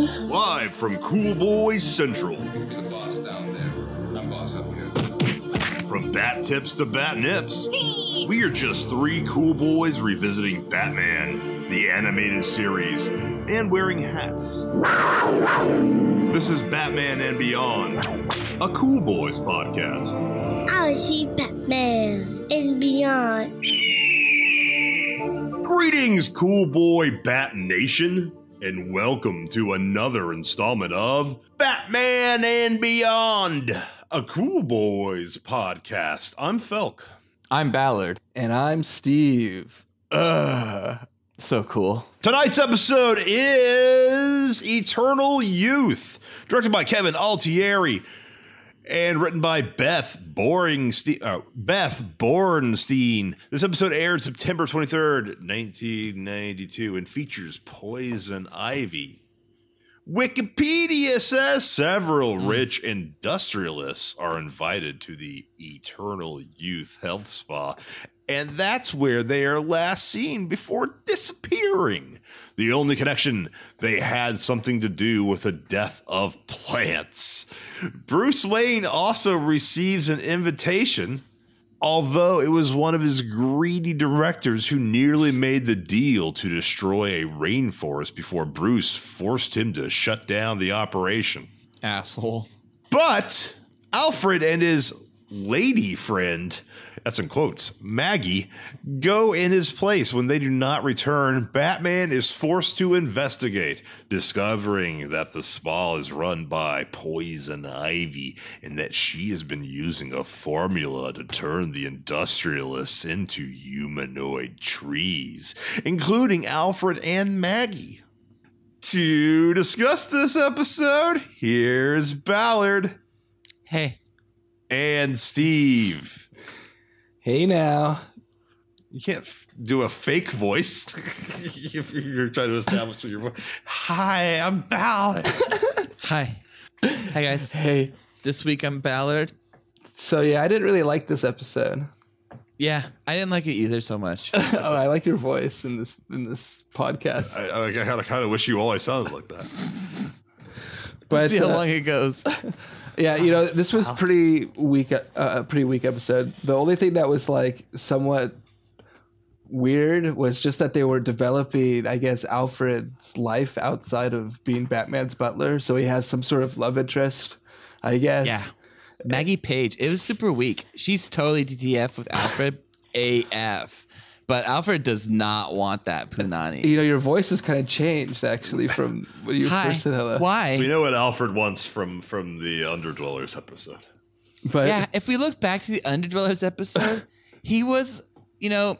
Live from Cool Boys Central. You're the boss down there. I'm boss up here. From bat tips to bat nips, we are just three cool boys revisiting Batman, the animated series, and wearing hats. This is Batman and Beyond, a Cool Boys podcast. I see Batman and beyond. Greetings, Cool Boy Bat Nation, and welcome to another installment of Batman and Beyond, a Cool Boys podcast. I'm Felk. I'm Ballard. And I'm Steve. Ugh. So cool. Tonight's episode is Eternal Youth, directed by Kevin Altieri and written by Beth Boringstein. Uh, Beth Bornstein. This episode aired September 23rd, 1992, and features Poison Ivy. Wikipedia says several rich industrialists are invited to the Eternal Youth Health Spa, and that's where they are last seen before disappearing. The only connection they had something to do with the death of plants. Bruce Wayne also receives an invitation, although it was one of his greedy directors who nearly made the deal to destroy a rainforest before Bruce forced him to shut down the operation. Asshole. But Alfred and his lady friend, that's in quotes, Maggie, go in his place. When they do not return, Batman is forced to investigate, discovering that the spa is run by Poison Ivy and that she has been using a formula to turn the industrialists into humanoid trees, including Alfred and Maggie. To discuss this episode, here's Ballard Hey. And Steve. Hey now. You can't f- do a fake voice if you're trying to establish your voice. Hi, I'm Ballard. Hi. Hi guys. Hey. This week I'm Ballard. So yeah, I didn't really like this episode. Yeah, I didn't like it either so much. oh, I like your voice in this in this podcast. I, I, kind of kind of wish you all I sounded like that. but See how uh, long it goes. Yeah, you know, this was pretty weak. Uh, a pretty weak episode. The only thing that was like somewhat weird was just that they were developing, I guess, Alfred's life outside of being Batman's butler. So he has some sort of love interest, I guess. Yeah. Maggie Page. It was super weak. She's totally DTF with Alfred AF. But Alfred does not want that Punani. You know, your voice has kind of changed actually from when you Hi. first said hello. Why? We know what Alfred wants from from the Underdwellers episode. But yeah, if we look back to the Underdwellers episode, he was, you know,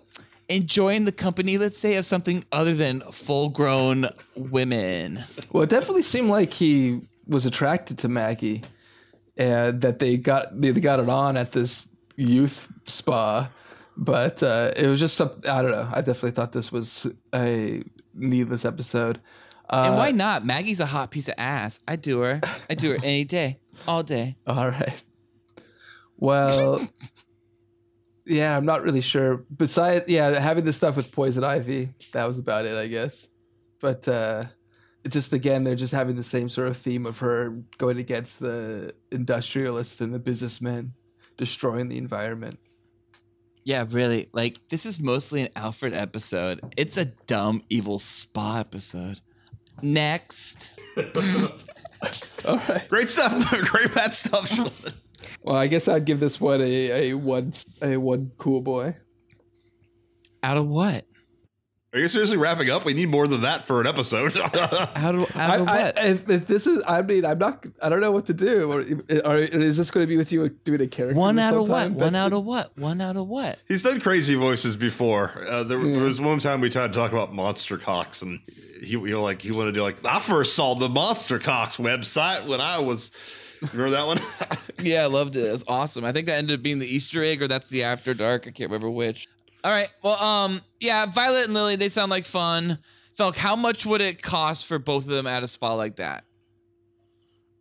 enjoying the company, let's say, of something other than full grown women. well, it definitely seemed like he was attracted to Maggie, and that they got they got it on at this youth spa. But uh, it was just some I don't know. I definitely thought this was a needless episode. Uh, And why not? Maggie's a hot piece of ass. I do her. I do her any day, all day. All right. Well, yeah, I'm not really sure. Besides, yeah, having the stuff with Poison Ivy, that was about it, I guess. But uh, it just again, they're just having the same sort of theme of her going against the industrialists and the businessmen, destroying the environment. Yeah, really. Like this is mostly an Alfred episode. It's a dumb, evil spa episode. Next. All right. Great stuff. Great bad stuff. Well, I guess I'd give this one a, a one a one cool boy. Out of what? Are you seriously wrapping up? We need more than that for an episode. how do, out of I, I, what? if, if this is, I mean, I'm not. I don't know what to do. Or, or is this going to be with you doing a character? One out of what? time? One out of what? One out of what? He's done crazy voices before. Uh, there, there was one time we tried to talk about Monster Cocks, and he, he like he wanted to do like I first saw the Monster Cocks website when I was. Remember that one? Yeah, I loved it. It was awesome. I think that ended up being the Easter egg, or that's the After Dark. I can't remember which. All right. Well, um, yeah, Violet and Lily, they sound like fun. Felk, how much would it cost for both of them at a spa like that?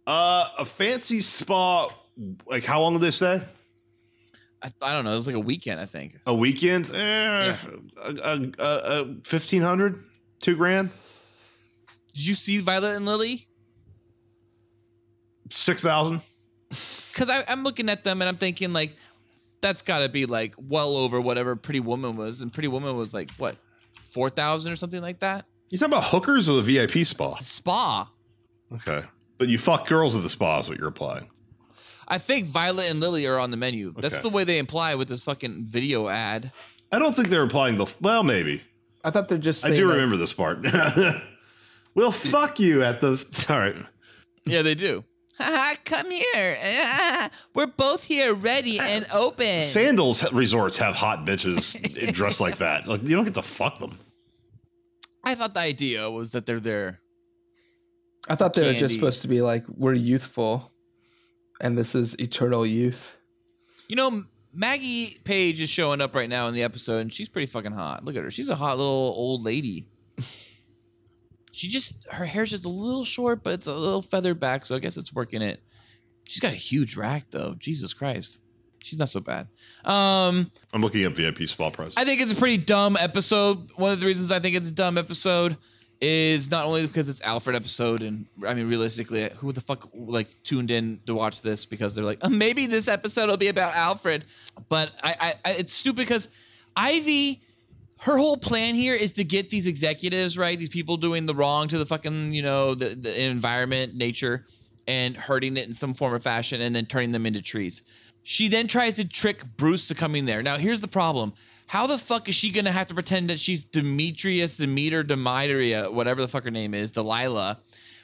uh, a fancy spa. Like how long did they stay? I, I don't know. It was like a weekend, I think. A weekend? Eh, a, a, a, a fifteen hundred, two grand. Did you see Violet and Lily? Six thousand. because I'm looking at them and I'm thinking like, that's got to be like well over whatever Pretty Woman was, and Pretty Woman was like what, four thousand or something like that. You talking about hookers or the VIP spa? Spa. Okay, but you fuck girls at the spa is what you're implying. I think Violet and Lily are on the menu. That's Okay. the way they imply with this fucking video ad. I don't think they're implying the. Well, maybe. I thought they're just. I do that- remember this part. we'll fuck you at the. All right. Yeah, they do. Come here. We're both here, ready uh, and open. Sandals resorts have hot bitches dressed like that. Like you don't get to fuck them. I thought the idea was that they're there. I thought they were just supposed to be like we're youthful, and this is eternal youth. You know, Maggie Page is showing up right now in the episode, and she's pretty fucking hot. Look at her. She's a hot little old lady. She just her hair's just a little short, but it's a little feathered back, so I guess it's working it. She's got a huge rack though. Jesus Christ. She's not so bad. Um, I'm looking at VIP spot price. I think it's a pretty dumb episode. One of the reasons I think it's a dumb episode is not only because it's Alfred episode, and I mean realistically, who the fuck like tuned in to watch this because they're like, oh, maybe this episode will be about Alfred, but I, I, I it's stupid because Ivy. Her whole plan here is to get these executives, right? These people doing the wrong to the fucking, you know, the, the environment, nature, and hurting it in some form or fashion, and then turning them into trees. She then tries to trick Bruce to coming there. Now, here's the problem. How the fuck is she gonna have to pretend that she's Demetrius, Demeter, Demetria, whatever the fuck her name is, Delilah,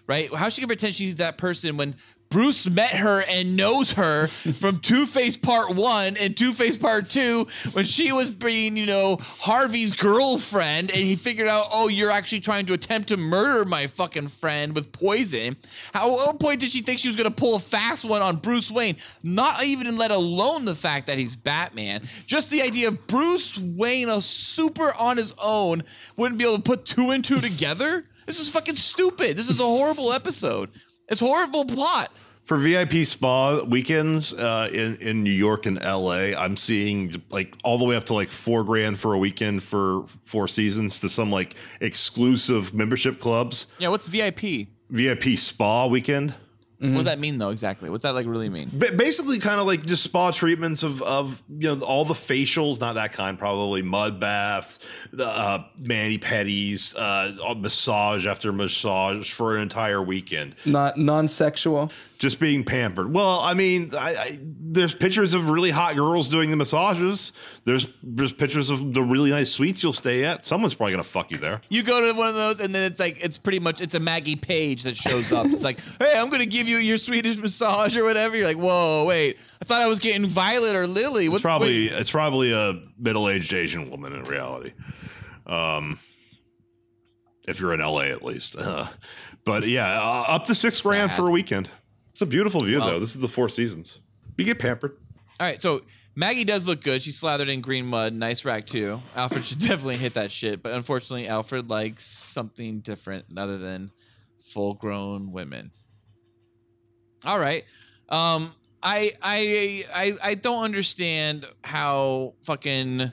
right? How's she gonna pretend she's that person when Bruce met her and knows her from Two Face Part One and Two Face Part Two when she was being, you know, Harvey's girlfriend, and he figured out, oh, you're actually trying to attempt to murder my fucking friend with poison. How, at what point did she think she was gonna pull a fast one on Bruce Wayne? Not even let alone the fact that he's Batman. Just the idea of Bruce Wayne, a super on his own, wouldn't be able to put two and two together. This is fucking stupid. This is a horrible episode. It's horrible plot. For VIP spa weekends uh, in in New York and LA, I'm seeing like all the way up to like four grand for a weekend for four seasons to some like exclusive membership clubs. Yeah, what's VIP? VIP spa weekend. What does that mean though exactly? What's that like really mean? Ba- basically kind of like just spa treatments of of you know all the facials not that kind probably mud baths the uh mani pedis uh massage after massage for an entire weekend Not non-sexual. Just being pampered. Well i mean I, I there's pictures of really hot girls doing the massages. There's there's pictures of the really nice suites you'll stay at. Someone's probably gonna fuck you there. You go to one of those, and then it's like it's pretty much it's a Maggie Page that shows up. It's like, hey, I'm gonna give you your Swedish massage or whatever. You're like, whoa, wait, I thought I was getting Violet or Lily. it's What's probably wait, it's probably a middle-aged asian woman in reality. Um if you're in la at least. Uh, but yeah uh, up to six grand for a weekend it's a beautiful view Well- though this is the four seasons you get pampered All right, so Maggie does look good. She's slathered in green mud, nice rack too. Alfred should definitely hit that shit, but unfortunately, Alfred likes something different other than full-grown women. All right, um, I I I I don't understand how fucking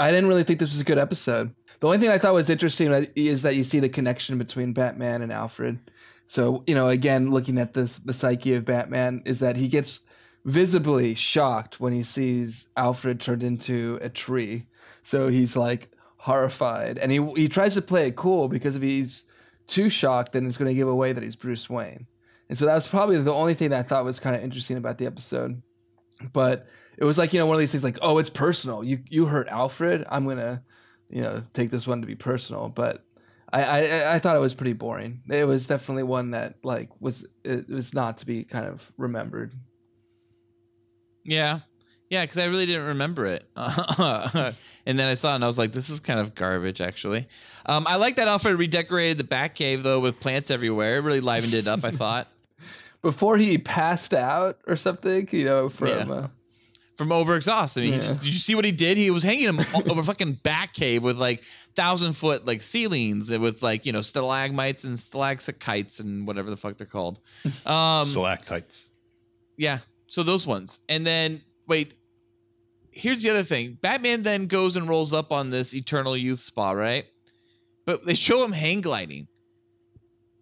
I didn't really think this was a good episode. The only thing I thought was interesting is that you see the connection between Batman and Alfred. So you know, again, looking at this, the psyche of Batman is that he gets visibly shocked when he sees Alfred turned into a tree. So he's like horrified, and he he tries to play it cool because if he's too shocked, then it's going to give away that he's Bruce Wayne. And so that was probably the only thing that I thought was kind of interesting about the episode. But it was like you know one of these things like oh it's personal. You you hurt Alfred. I'm gonna you know take this one to be personal. But I I, I thought it was pretty boring. It was definitely one that like was it was not to be kind of remembered. Yeah. Yeah, because I really didn't remember it. and then I saw it and I was like, this is kind of garbage, actually. Um, I like that Alfred redecorated the Batcave, though, with plants everywhere. It really livened it up, I thought. Before he passed out or something, you know, from Yeah. uh, From overexhaust. I mean, Yeah. did you see what he did? He was hanging him o- over fucking Batcave with like thousand foot like ceilings and with like, you know, stalagmites and stalactites and whatever the fuck they're called. Um, stalactites Yeah. So those ones. And then wait. Here's the other thing. Batman then goes and rolls up on this Eternal Youth spa, right? But they show him hang gliding.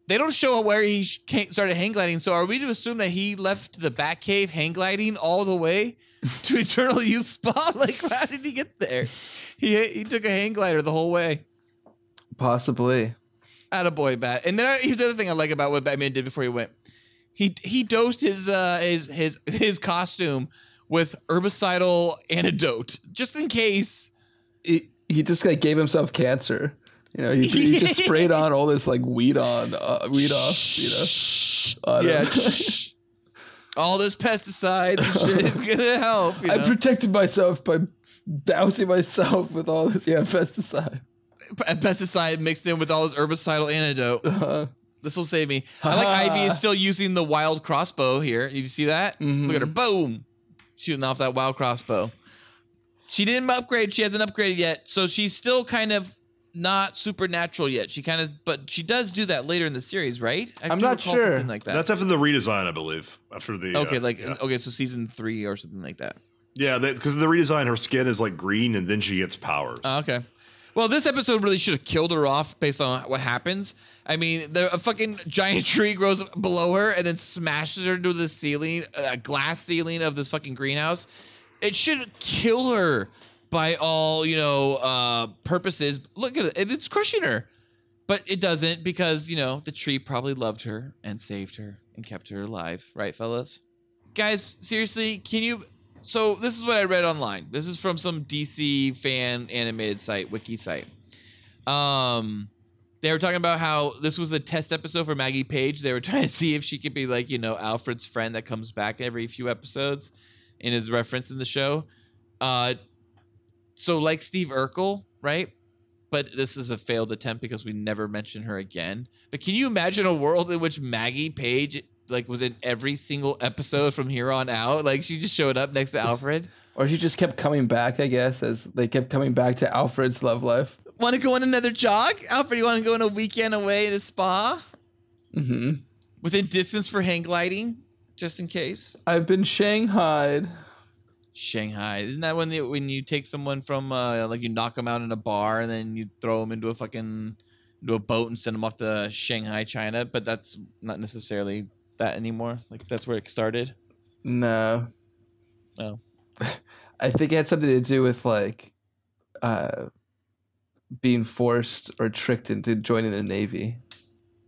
they don't show where he started hang gliding. So are we to assume that he left the Batcave hang gliding all the way to Eternal Youth Spa? Like, how did he get there? He he took a hang glider the whole way. Possibly. Attaboy, Bat. And then I, here's the other thing I like about what Batman did before he went. He he dosed his uh his his his costume with herbicidal antidote just in case. He, he just like gave himself cancer. You know, he, he just sprayed on all this like weed on, uh, weed off. You know, Yeah. All those pesticides is gonna help. You I protected myself by dousing myself with all this yeah pesticide. a pesticide mixed in with all this herbicidal antidote. Uh, This will save me. I like Ivy is still using the wild crossbow here. You see that? Look at her. Boom. Shooting off that wild crossbow. She didn't upgrade. She hasn't upgraded yet. So she's still kind of not supernatural yet. She kind of, but she does do that later in the series, right? I I'm not sure. Something like that. That's after the redesign, I believe. After the okay, uh, like yeah, okay, so season three or something like that. yeah, because the redesign, her skin is like green, and then she gets powers. Oh, okay. Well, this episode really should have killed her off based on what happens. I mean, the a fucking giant tree grows below her and then smashes her into the ceiling, a glass ceiling of this fucking greenhouse. It should kill her by all you know uh, purposes. Look at it; it's crushing her, but it doesn't because you know the tree probably loved her and saved her and kept her alive, right, fellas? Guys, seriously, can you? So this is what I read online. This is from some DC fan animated site, wiki site. Um, they were talking about how this was a test episode for Maggie Page. They were trying to see if she could be like you know Alfred's friend that comes back every few episodes, and is referenced in the show. Uh, so like Steve Urkel, right? But this is a failed attempt because we never mention her again. But can you imagine a world in which Maggie Page like was in every single episode from here on out? Like she just showed up next to Alfred. or she just kept coming back, I guess, as they kept coming back to Alfred's love life. Want to go on another jog, Alfred? You want to go on a weekend away at a spa hmm within distance for hang gliding, just in case? I've been shanghaied. Shanghai. Isn't that when you, when you take someone from uh, like you knock them out in a bar and then you throw them into a fucking into a boat and send them off to Shanghai, China? But that's not necessarily that anymore. Like that's where it started. No. Oh. I think it had something to do with like uh being forced or tricked into joining the navy.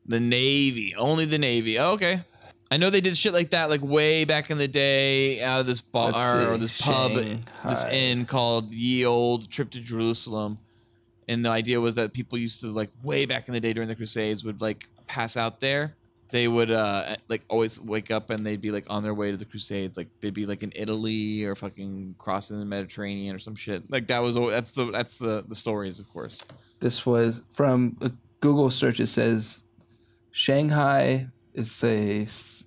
The Navy, only the Navy. Oh, okay. I know they did shit like that, like way back in the day, out of this bar or this pub, this inn called Ye Olde Trip to Jerusalem. And the idea was that people used to like way back in the day during the Crusades would like pass out there. They would uh like always wake up and they'd be like on their way to the Crusades. Like they'd be like in Italy or fucking crossing the Mediterranean or some shit. Like that was that's the that's the the stories, of course. This was from a Google search. It says Shanghai is a s-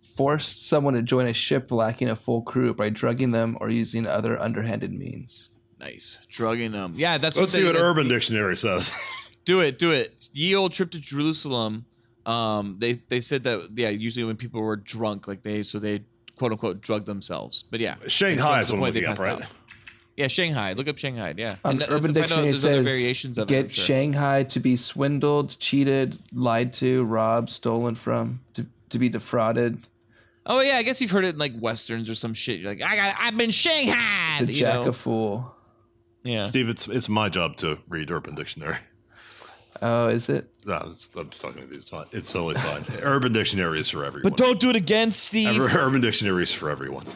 forced someone to join a ship lacking a full crew by drugging them or using other underhanded means. Nice drugging them. Yeah, that's Let's what see what Urban Dictionary says. Do it, do it. Ye Olde Trip to Jerusalem. Um, they they said that yeah, usually when people were drunk, like they so they quote unquote drug themselves. But yeah, Shanghai to is the what I'm point they up, passed right? out. Yeah, Shanghai. Look up Shanghai. Yeah. On And uh, Urban find out Dictionary, it says variations of get I'm sure. Shanghai to be swindled, cheated, lied to, robbed, stolen from, to, to be defrauded, Oh yeah, I guess you've heard it in like westerns or some shit. You're like, I got, I've been Shanghai. to you jack know? a fool. yeah. Steve, it's it's my job to read Urban Dictionary. Oh, is it? No, it's, I'm just fucking with you. It's fine. It's totally fine. Urban Dictionary is for everyone. But don't do it again, Steve. Ur- Urban Dictionary is for everyone.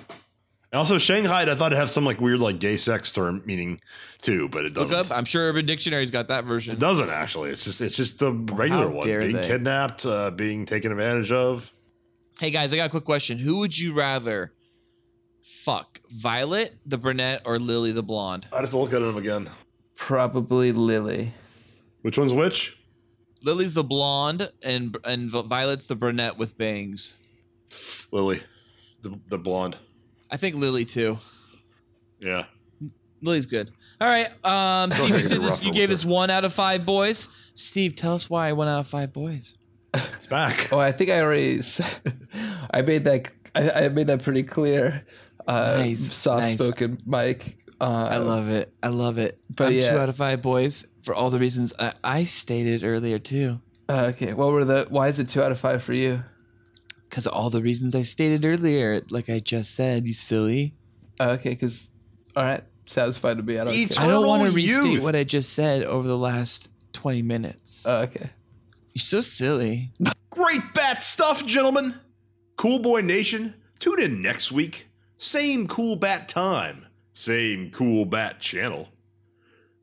And also, Shanghai, I thought it had some like weird like gay sex term meaning too, but it doesn't. up. I'm sure Urban Dictionary's got that version. It doesn't actually. It's just it's just the regular How one. dare Being they. kidnapped, uh, being taken advantage of. Hey guys, I got a quick question. Who would you rather fuck? Violet, the brunette, or Lily, the blonde? I'd have to look at them again. Probably Lily. Which one's which? Lily's the blonde, and and Violet's the brunette with bangs. Lily, the the blonde. I think Lily too. Yeah. Lily's good. All right, um, Steve, you, said this, you gave us one out of five boys. Steve, tell us why one out of five boys. It's back. Oh, I think I already said, I made that I, I made that pretty clear. Uh, Nice, soft nice. spoken Mike. Uh, I love it. I love it. but I'm yeah. two out of five boys for all the reasons I, I stated earlier too. Uh, okay. What were the? Why is it two out of five for you? Because of all the reasons I stated earlier, like I just said, you silly. Uh, okay, because all right, satisfied to be. I don't Each- care. I don't want to Eternal restate youth. what I just said over the last 20 minutes. Uh, okay. You're so silly. Great bat stuff, gentlemen. Cool Boy Nation, tune in next week. Same cool bat time, same cool bat channel.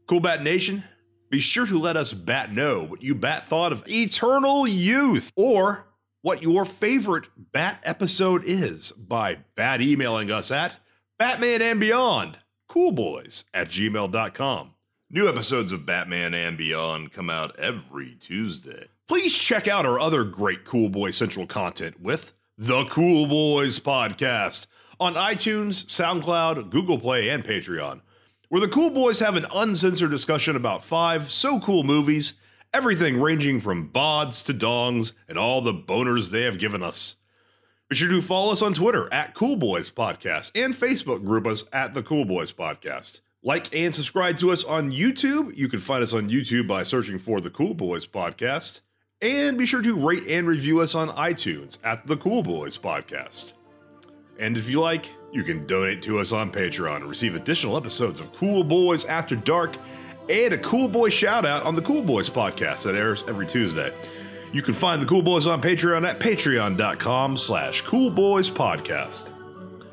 Cool Bat Nation, be sure to let us bat know what you bat thought of Eternal Youth or what your favorite bat episode is by bat emailing us at Batman and Beyond, coolboys at gmail.com. New episodes of Batman and Beyond come out every Tuesday. Please check out our other great Cool Boy Central content with The Cool Boys Podcast on iTunes, SoundCloud, Google Play, and Patreon, where the Cool Boys have an uncensored discussion about five so cool movies, everything ranging from bods to dongs and all the boners they have given us. Be sure to follow us on Twitter at Cool Boys Podcast and Facebook group us at the Cool Boys Podcast. Like and subscribe to us on YouTube. You can find us on YouTube by searching for the Cool Boys Podcast. And be sure to rate and review us on iTunes at the Cool Boys Podcast. And if you like, you can donate to us on Patreon and receive additional episodes of Cool Boys After Dark and a Cool Boy shout out on the Cool Boys podcast that airs every Tuesday. You can find the Cool Boys on Patreon at patreon.com slash Cool Boys Podcast.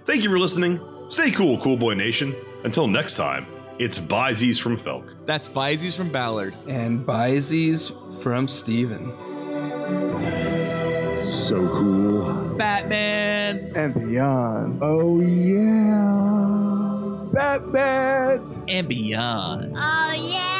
Thank you for listening. Stay cool, Cool Boy Nation. Until next time, it's Byzies from Felk. That's Bizees from Ballard. And Byzies from Steven. So cool. Batman And beyond. Oh yeah. Batman. and beyond. Oh, yeah.